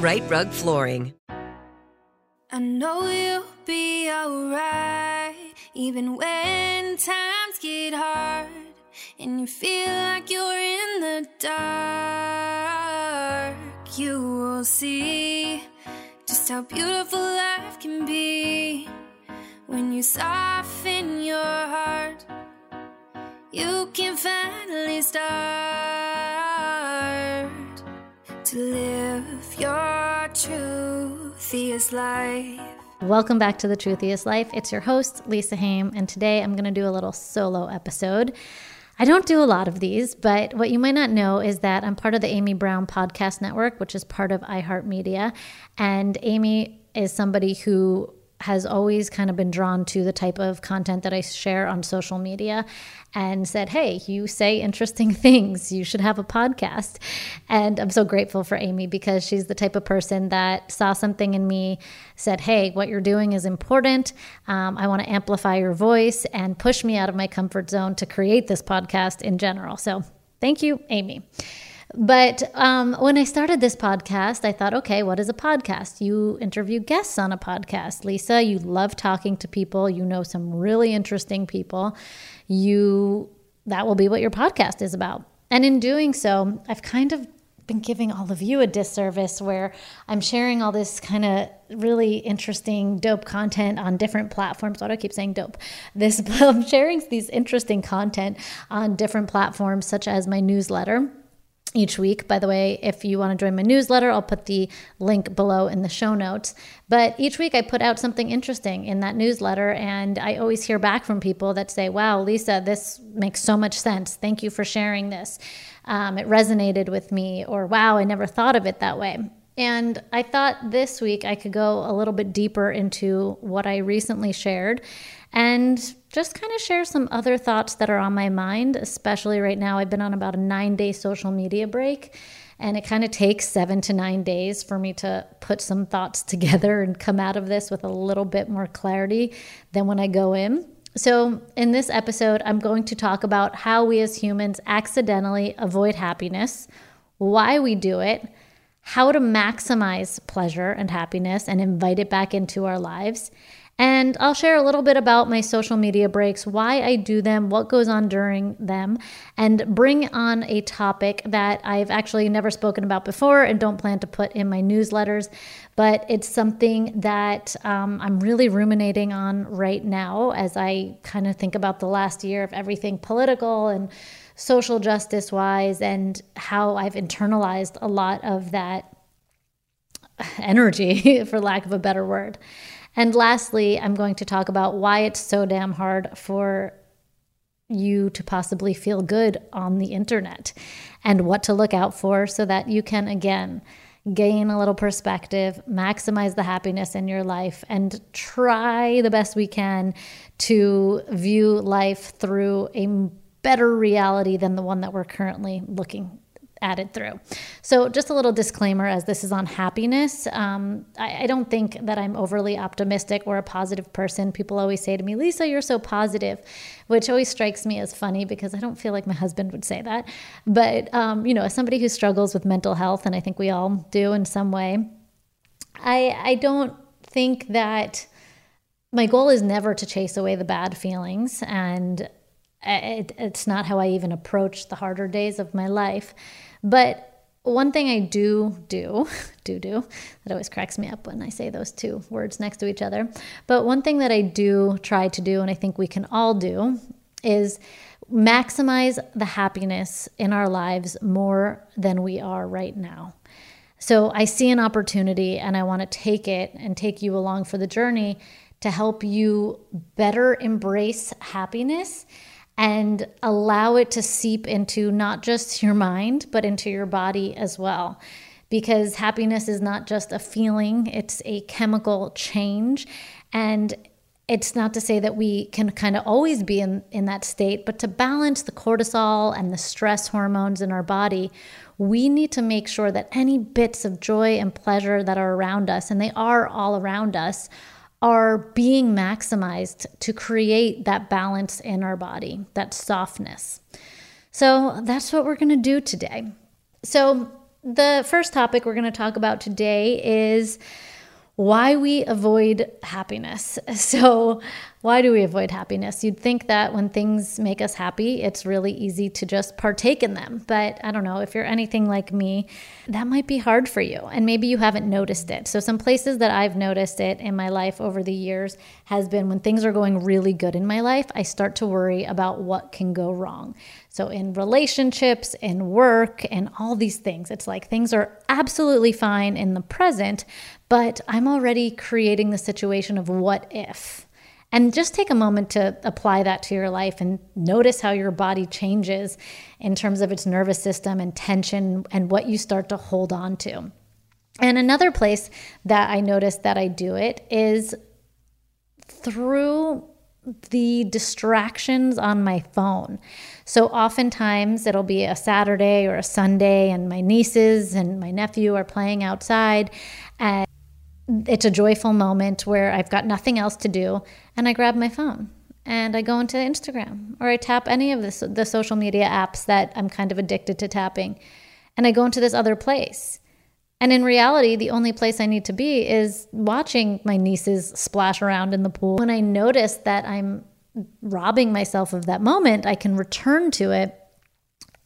Rite Rug Flooring. I know you'll be alright, even when times get hard and you feel like you're in the dark. You will see just how beautiful life can be when you soften your heart. You can finally start to live your truthiest life. Welcome back to The Truthiest Life. It's your host, Lisa Hayim, and today I'm going to do a little solo episode. I don't do a lot of these, but what you might not know is that I'm part of the Amy Brown Podcast Network, which is part of iHeartMedia. And Amy is somebody who has always kind of been drawn to the type of content that I share on social media and said, Hey, you say interesting things. You should have a podcast. And I'm so grateful for Amy because she's the type of person that saw something in me, said, Hey, what you're doing is important. Um, I want to amplify your voice and push me out of my comfort zone to create this podcast in general. So thank you, Amy. But um, when I started this podcast, I thought, okay, what is a podcast? You interview guests on a podcast. Lisa, you love talking to people. You know some really interesting people. You that will be what your podcast is about. And in doing so, I've kind of been giving all of you a disservice where I'm sharing all this kind of really interesting, dope content on different platforms. Why do I keep saying dope? This I'm sharing these interesting content on different platforms, such as my newsletter each week. By the way, if you want to join my newsletter, I'll put the link below in the show notes. But each week I put out something interesting in that newsletter, and I always hear back from people that say, Wow, Lisa, this makes so much sense. Thank you for sharing this. Um, it resonated with me, or Wow, I never thought of it that way. And I thought this week I could go a little bit deeper into what I recently shared and just kind of share some other thoughts that are on my mind, especially right now. I've been on about a nine day social media break, and it kind of takes seven to nine days for me to put some thoughts together and come out of this with a little bit more clarity than when I go in. So, in this episode, I'm going to talk about how we as humans accidentally avoid happiness, why we do it, how to maximize pleasure and happiness and invite it back into our lives, and I'll share a little bit about my social media breaks, why I do them, what goes on during them, and bring on a topic that I've actually never spoken about before and don't plan to put in my newsletters. But it's something that um, I'm really ruminating on right now as I kind of think about the last year of everything political and social justice wise and how I've internalized a lot of that energy, for lack of a better word. And lastly, I'm going to talk about why it's so damn hard for you to possibly feel good on the internet and what to look out for so that you can, again, gain a little perspective, maximize the happiness in your life, and try the best we can to view life through a better reality than the one that we're currently looking added through. So, just a little disclaimer as this is on happiness. Um, I, I, don't think that I'm overly optimistic or a positive person. People always say to me, Lisa, you're so positive, which always strikes me as funny because I don't feel like my husband would say that. But, um, you know, as somebody who struggles with mental health, and I think we all do in some way, I, I don't think that my goal is never to chase away the bad feelings and it, it's not how I even approach the harder days of my life. But one thing I do do, do do, that always cracks me up when I say those two words next to each other. But one thing that I do try to do, and I think we can all do, is maximize the happiness in our lives more than we are right now. So I see an opportunity and I want to take it and take you along for the journey to help you better embrace happiness and allow it to seep into not just your mind, but into your body as well. Because happiness is not just a feeling, it's a chemical change. And it's not to say that we can kind of always be in, in that state, but to balance the cortisol and the stress hormones in our body, we need to make sure that any bits of joy and pleasure that are around us, and they are all around us, are being maximized to create that balance in our body, that softness. So that's what we're going to do today. So, the first topic we're going to talk about today is why we avoid happiness. So, why do we avoid happiness? You'd think that when things make us happy, it's really easy to just partake in them. But I don't know, if you're anything like me, that might be hard for you. And maybe you haven't noticed it. So, some places that I've noticed it in my life over the years has been when things are going really good in my life, I start to worry about what can go wrong. So, in relationships, in work, and all these things, it's like things are absolutely fine in the present, but I'm already creating the situation of what if. And just take a moment to apply that to your life and notice how your body changes in terms of its nervous system and tension and what you start to hold on to. And another place that I notice that I do it is through the distractions on my phone. So oftentimes it'll be a Saturday or a Sunday, and my nieces and my nephew are playing outside, and it's a joyful moment where I've got nothing else to do, and I grab my phone and I go into Instagram or I tap any of the, the social media apps that I'm kind of addicted to tapping, and I go into this other place. And in reality, the only place I need to be is watching my nieces splash around in the pool. When I notice that I'm robbing myself of that moment, I can return to it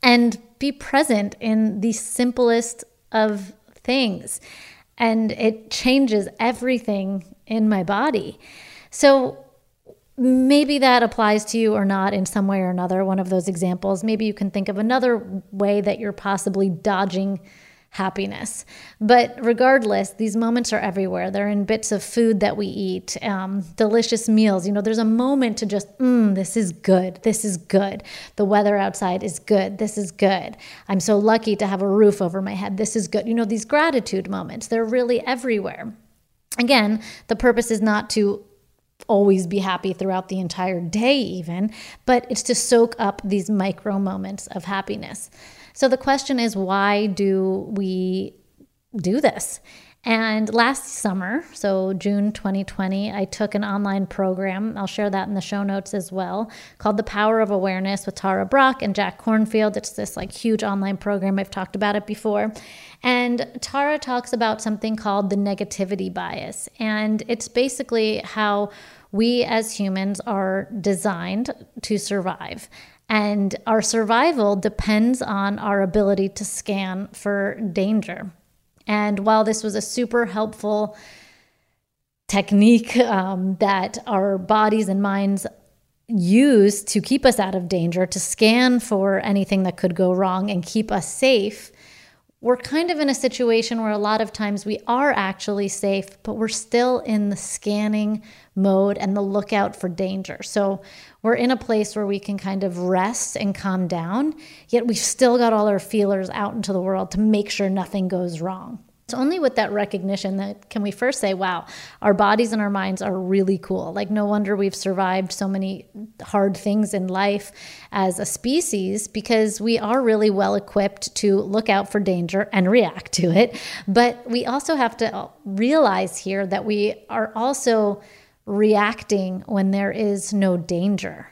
and be present in the simplest of things and it changes everything in my body. So maybe that applies to you or not in some way or another, one of those examples. Maybe you can think of another way that you're possibly dodging happiness. But regardless, these moments are everywhere. They're in bits of food that we eat, um, delicious meals. You know, there's a moment to just, mm, this is good. This is good. The weather outside is good. This is good. I'm so lucky to have a roof over my head. This is good. You know, these gratitude moments, they're really everywhere. Again, the purpose is not to always be happy throughout the entire day, even, but it's to soak up these micro moments of happiness. So the question is, why do we do this? And last summer, so June 2020, I took an online program. I'll share that in the show notes as well, called The Power of Awareness with Tara Brach and Jack Kornfield. It's this like huge online program. I've talked about it before. And Tara talks about something called the negativity bias. And it's basically how we as humans are designed to survive. And our survival depends on our ability to scan for danger. And while this was a super helpful technique um, that our bodies and minds use to keep us out of danger, to scan for anything that could go wrong and keep us safe, we're kind of in a situation where a lot of times we are actually safe, but we're still in the scanning mode and the lookout for danger. So we're in a place where we can kind of rest and calm down, yet we've still got all our feelers out into the world to make sure nothing goes wrong. It's only with that recognition that can we first say, wow, our bodies and our minds are really cool. Like, no wonder we've survived so many hard things in life as a species because we are really well equipped to look out for danger and react to it. But we also have to realize here that we are also reacting when there is no danger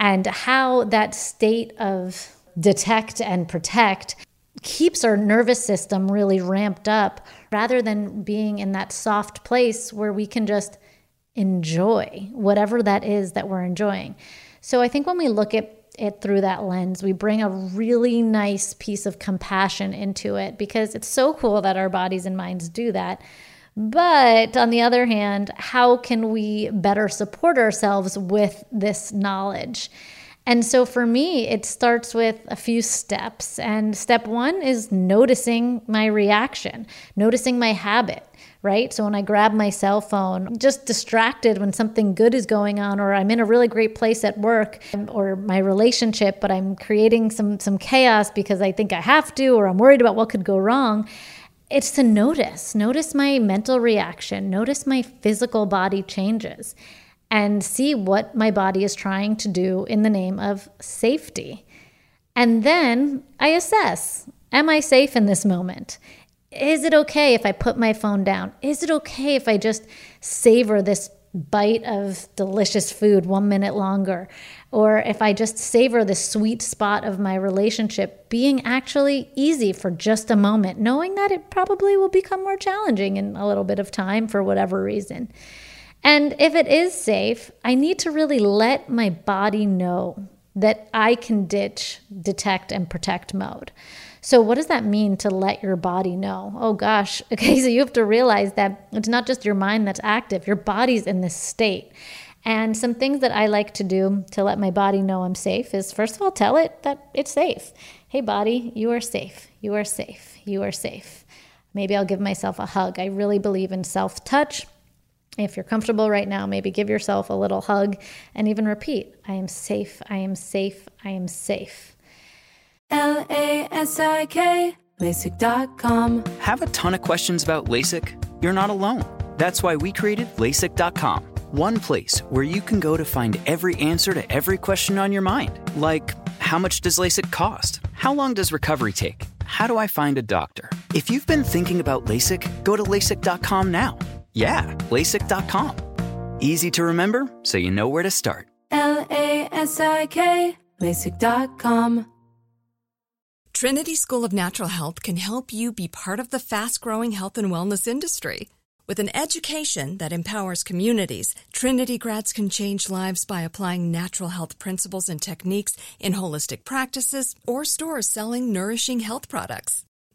and how that state of detect and protect keeps our nervous system really ramped up rather than being in that soft place where we can just enjoy whatever that is that we're enjoying. So I think when we look at it through that lens, we bring a really nice piece of compassion into it because it's so cool that our bodies and minds do that. But on the other hand, how can we better support ourselves with this knowledge? And so for me, it starts with a few steps. And step one is noticing my reaction, noticing my habit, right? So when I grab my cell phone, just distracted when something good is going on, or I'm in a really great place at work or my relationship, but I'm creating some, some chaos because I think I have to, or I'm worried about what could go wrong. It's to notice, notice my mental reaction, notice my physical body changes and see what my body is trying to do in the name of safety. And then I assess Am I safe in this moment? Is it okay if I put my phone down? Is it okay if I just savor this bite of delicious food one minute longer? Or if I just savor the sweet spot of my relationship being actually easy for just a moment, knowing that it probably will become more challenging in a little bit of time for whatever reason. And if it is safe, I need to really let my body know that I can ditch, detect, and protect mode. So, what does that mean to let your body know? Oh gosh, okay, so you have to realize that it's not just your mind that's active, your body's in this state. And some things that I like to do to let my body know I'm safe is first of all, tell it that it's safe. Hey, body, you are safe. You are safe. You are safe. Maybe I'll give myself a hug. I really believe in self touch. If you're comfortable right now, maybe give yourself a little hug and even repeat I am safe, I am safe, I am safe. L A S I K, LASIK.com. Have a ton of questions about LASIK? You're not alone. That's why we created LASIK.com, one place where you can go to find every answer to every question on your mind. Like, how much does LASIK cost? How long does recovery take? How do I find a doctor? If you've been thinking about LASIK, go to LASIK.com now. Yeah, LASIK.com. Easy to remember, so you know where to start. L A S I K, LASIK.com. Trinity School of Natural Health can help you be part of the fast growing health and wellness industry. With an education that empowers communities, Trinity grads can change lives by applying natural health principles and techniques in holistic practices or stores selling nourishing health products.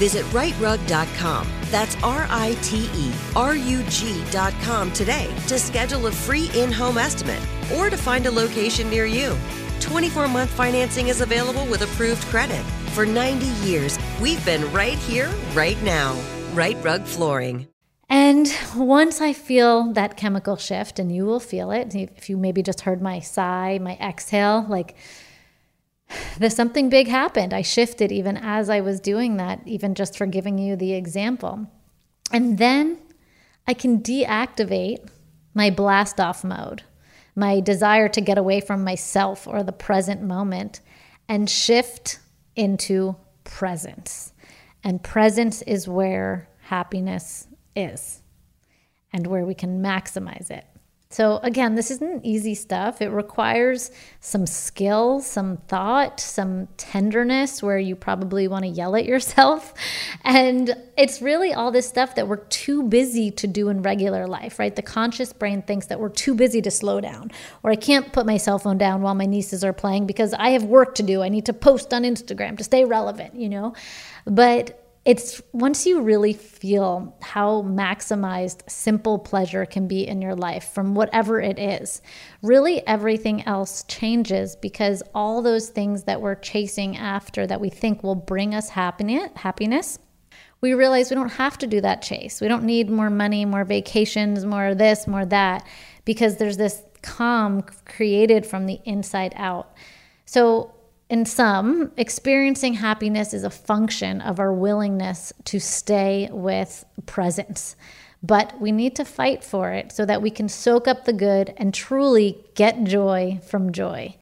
Visit riterug.com. That's R I T E R U G.com today to schedule a free in home estimate or to find a location near you. 24 month financing is available with approved credit. For 90 years, we've been right here, right now. Rite Rug Flooring. And once I feel that chemical shift, and you will feel it, if you maybe just heard my sigh, my exhale, like there's something big happened. I shifted even as I was doing that, even just for giving you the example. And then I can deactivate my blast off mode, my desire to get away from myself or the present moment, and shift into presence. And presence is where happiness is and where we can maximize it. So, again, this isn't easy stuff. It requires some skill, some thought, some tenderness where you probably want to yell at yourself. And it's really all this stuff that we're too busy to do in regular life, right? The conscious brain thinks that we're too busy to slow down, or I can't put my cell phone down while my nieces are playing because I have work to do. I need to post on Instagram to stay relevant, you know? But it's once you really feel how maximized simple pleasure can be in your life from whatever it is, really everything else changes because all those things that we're chasing after that we think will bring us happiness, we realize we don't have to do that chase. We don't need more money, more vacations, more this, more that, because there's this calm created from the inside out. So in sum, experiencing happiness is a function of our willingness to stay with presence. But we need to fight for it so that we can soak up the good and truly get joy from joy.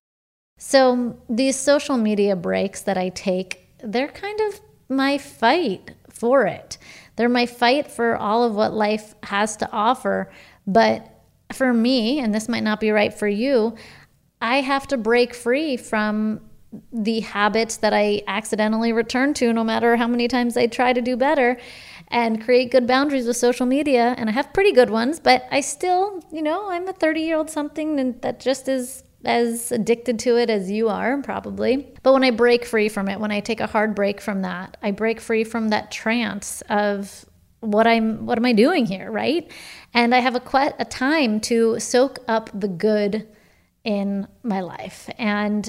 So, these social media breaks that I take, they're kind of my fight for it. They're my fight for all of what life has to offer. But for me, and this might not be right for you, I have to break free from the habits that I accidentally return to, no matter how many times I try to do better, and create good boundaries with social media. And I have pretty good ones, but I still, you know, I'm a 30 year old something and that just is as addicted to it as you are, probably. But when I break free from it, when I take a hard break from that, I break free from that trance of what I'm what am I doing here, right? And I have a a time to soak up the good in my life. And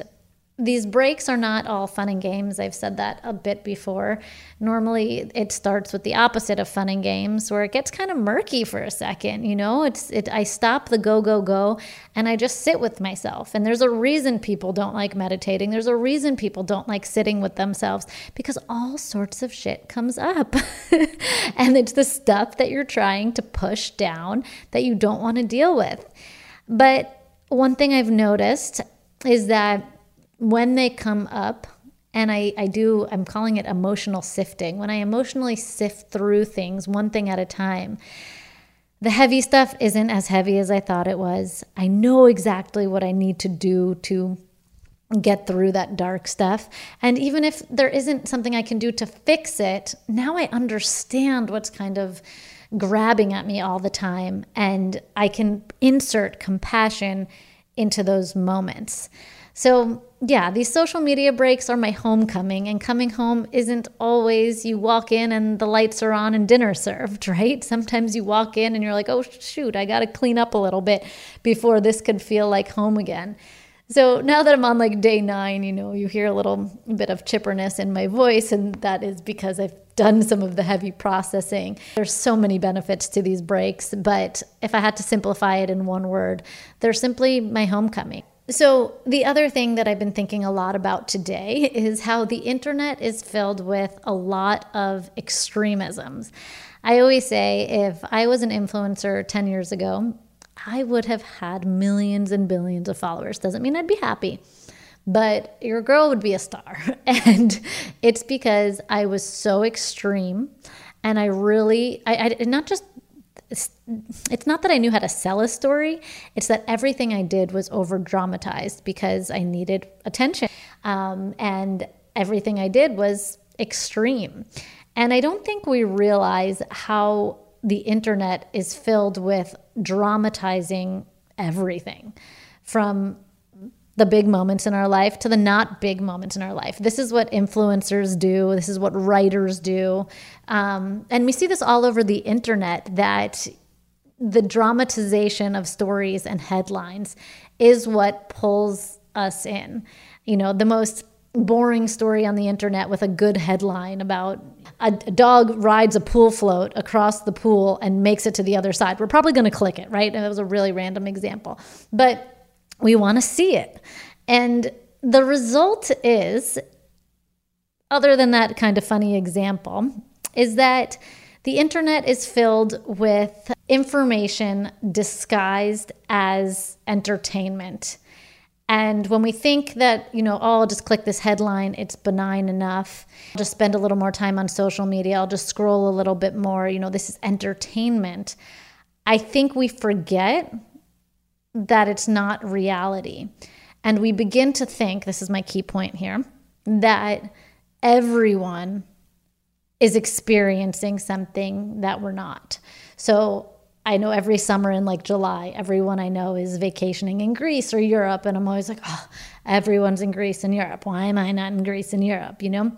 these breaks are not all fun and games. I've said that a bit before. Normally, it starts with the opposite of fun and games, where it gets kind of murky for a second. You know, it's it. I stop the go go go, and I just sit with myself. And there's a reason people don't like meditating. There's a reason people don't like sitting with themselves because all sorts of shit comes up, and it's the stuff that you're trying to push down that you don't want to deal with. But one thing I've noticed is that when they come up, and I, I do, I'm calling it emotional sifting. When I emotionally sift through things one thing at a time, the heavy stuff isn't as heavy as I thought it was. I know exactly what I need to do to get through that dark stuff. And even if there isn't something I can do to fix it, now I understand what's kind of grabbing at me all the time. And I can insert compassion into those moments. So, yeah, these social media breaks are my homecoming, and coming home isn't always you walk in and the lights are on and dinner served, right? Sometimes you walk in and you're like, oh, shoot, I got to clean up a little bit before this could feel like home again. So now that I'm on like day nine, you know, you hear a little bit of chipperness in my voice, and that is because I've done some of the heavy processing. There's so many benefits to these breaks, but if I had to simplify it in one word, they're simply my homecoming. So, the other thing that I've been thinking a lot about today is how the internet is filled with a lot of extremisms. I always say if I was an influencer 10 years ago, I would have had millions and billions of followers. Doesn't mean I'd be happy, but your girl would be a star. And it's because I was so extreme and I really, I, I not just it's, not that I knew how to sell a story, it's that everything I did was over dramatized because I needed attention. Um, and everything I did was extreme. And I don't think we realize how the internet is filled with dramatizing everything from the big moments in our life to the not big moments in our life. This is what influencers do. This is what writers do. Um, and we see this all over the internet that the dramatization of stories and headlines is what pulls us in. You know, the most boring story on the internet with a good headline about a, dog rides a pool float across the pool and makes it to the other side. We're probably going to click it, right? And it was a really random example. But we want to see it. And the result is, other than that kind of funny example, is that the internet is filled with information disguised as entertainment. And when we think that, you know, oh, I'll just click this headline, it's benign enough. I'll just spend a little more time on social media. I'll just scroll a little bit more. You know, this is entertainment. I think we forget that it's not reality. And we begin to think this is my key point here that everyone is experiencing something that we're not. So I know every summer in like July, everyone I know is vacationing in Greece or Europe. And I'm always like, oh, everyone's in Greece and Europe. Why am I not in Greece and Europe? You know?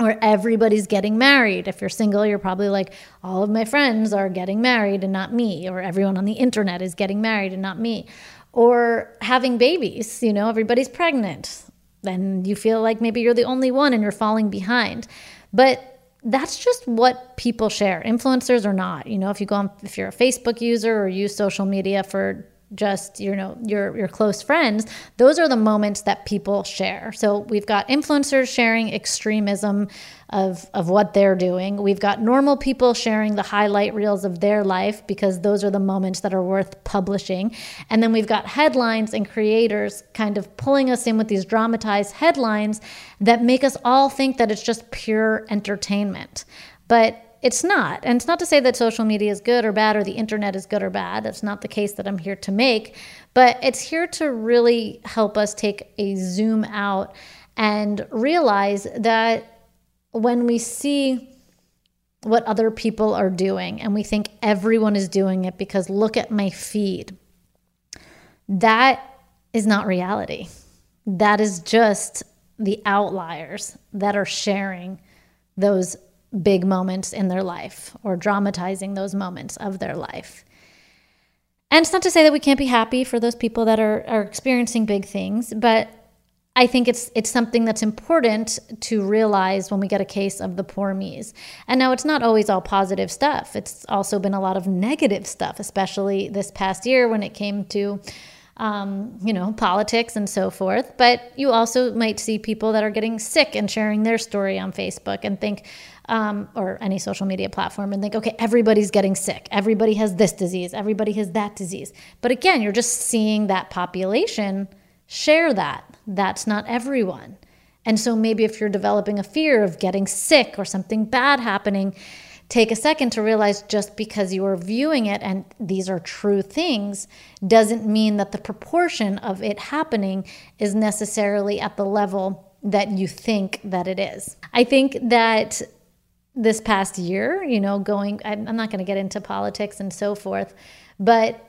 Or everybody's getting married. If you're single, you're probably like, all of my friends are getting married and not me, or everyone on the internet is getting married and not me, or having babies, you know, everybody's pregnant. Then you feel like maybe you're the only one and you're falling behind. But that's just what people share, influencers or not. You know, if you go on, if you're a Facebook user or use social media for just you know your your close friends those are the moments that people share. So we've got influencers sharing extremism of of what they're doing. We've got normal people sharing the highlight reels of their life because those are the moments that are worth publishing. And then we've got headlines and creators kind of pulling us in with these dramatized headlines that make us all think that it's just pure entertainment. But it's not. And it's not to say that social media is good or bad or the internet is good or bad. That's not the case that I'm here to make. But it's here to really help us take a zoom out and realize that when we see what other people are doing and we think everyone is doing it because look at my feed, that is not reality. That is just the outliers that are sharing those big moments in their life or dramatizing those moments of their life. And it's not to say that we can't be happy for those people that are, are experiencing big things, but I think it's it's something that's important to realize when we get a case of the poor me's. And now it's not always all positive stuff. It's also been a lot of negative stuff, especially this past year when it came to um, you know, politics and so forth. But you also might see people that are getting sick and sharing their story on Facebook and think, um, or any social media platform and think, okay, everybody's getting sick. Everybody has this disease. Everybody has that disease. But again, you're just seeing that population share that. That's not everyone. And so maybe if you're developing a fear of getting sick or something bad happening, take a second to realize just because you are viewing it and these are true things doesn't mean that the proportion of it happening is necessarily at the level that you think that it is. I think that this past year, you know, going, I'm not going to get into politics and so forth, but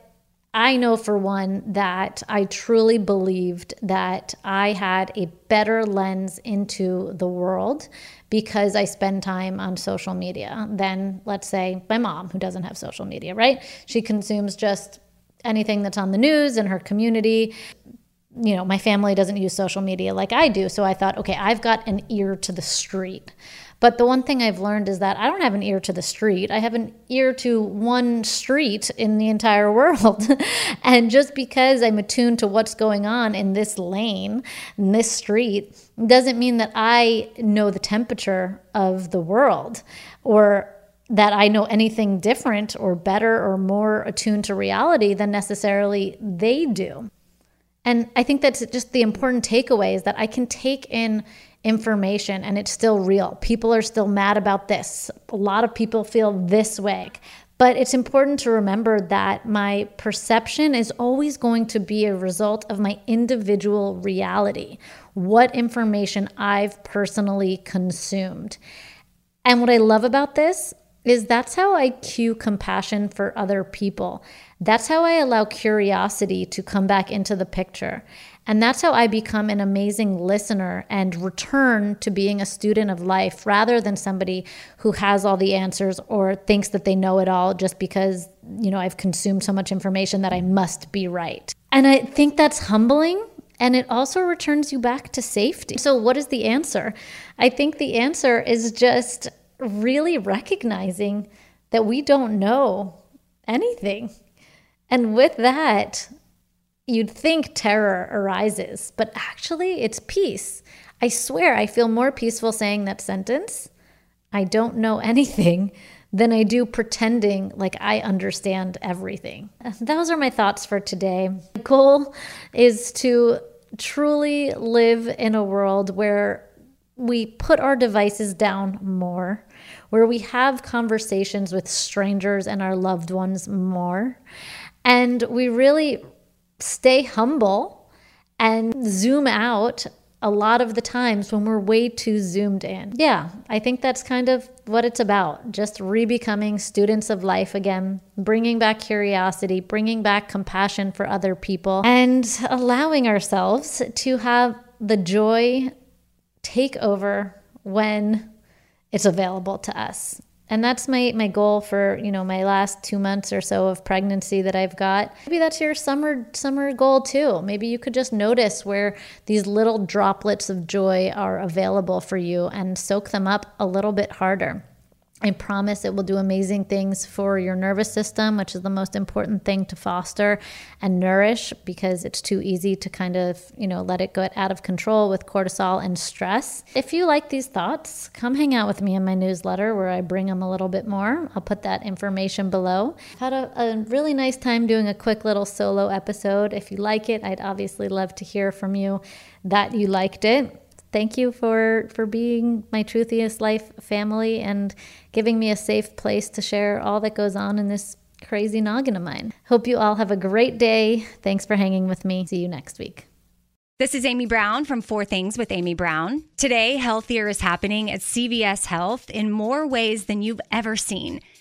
I know for one that I truly believed that I had a better lens into the world because I spend time on social media than, let's say, my mom, who doesn't have social media, right? She consumes just anything that's on the news in her community. You know, my family doesn't use social media like I do. So I thought, okay, I've got an ear to the street. But the one thing I've learned is that I don't have an ear to the street. I have an ear to one street in the entire world. and just because I'm attuned to what's going on in this lane, in this street, doesn't mean that I know the temperature of the world or that I know anything different or better or more attuned to reality than necessarily they do. And I think that's just the important takeaway is that I can take in information and it's still real. People are still mad about this. A lot of people feel this way. But it's important to remember that my perception is always going to be a result of my individual reality, what information I've personally consumed. And what I love about this is that's how I cue compassion for other people. That's how I allow curiosity to come back into the picture. And that's how I become an amazing listener and return to being a student of life rather than somebody who has all the answers or thinks that they know it all just because, you know, I've consumed so much information that I must be right. And I think that's humbling and it also returns you back to safety. So, what is the answer? I think the answer is just really recognizing that we don't know anything. And with that, you'd think terror arises, but actually it's peace. I swear I feel more peaceful saying that sentence. I don't know anything than I do pretending like I understand everything. Those are my thoughts for today. The goal is to truly live in a world where we put our devices down more, where we have conversations with strangers and our loved ones more, and we really stay humble and zoom out a lot of the times when we're way too zoomed in. Yeah, I think that's kind of what it's about. Just re-becoming students of life again, bringing back curiosity, bringing back compassion for other people, and allowing ourselves to have the joy take over when it's available to us. And that's my my goal for, you know, my last 2 months or so of pregnancy that I've got. Maybe that's your summer summer goal too. Maybe you could just notice where these little droplets of joy are available for you and soak them up a little bit harder. I promise it will do amazing things for your nervous system, which is the most important thing to foster and nourish because it's too easy to kind of, you know, let it get out of control with cortisol and stress. If you like these thoughts, come hang out with me in my newsletter where I bring them a little bit more. I'll put that information below. I've had a, a really nice time doing a quick little solo episode. If you like it, I'd obviously love to hear from you that you liked it thank you for for being my truthiest life family and giving me a safe place to share all that goes on in this crazy noggin of mine. Hope you all have a great day. Thanks for hanging with me. See you next week. This is Amy Brown from Four Things with Amy Brown. Today, healthier is happening at CVS Health in more ways than you've ever seen.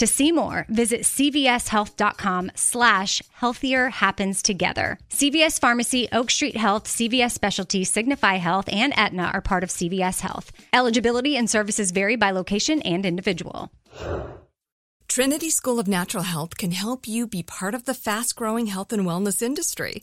To see more, visit cvshealth.com slash healthier happens together. CVS Pharmacy, Oak Street Health, CVS Specialty, Signify Health, and Aetna are part of CVS Health. Eligibility and services vary by location and individual. Trinity School of Natural Health can help you be part of the fast growing health and wellness industry.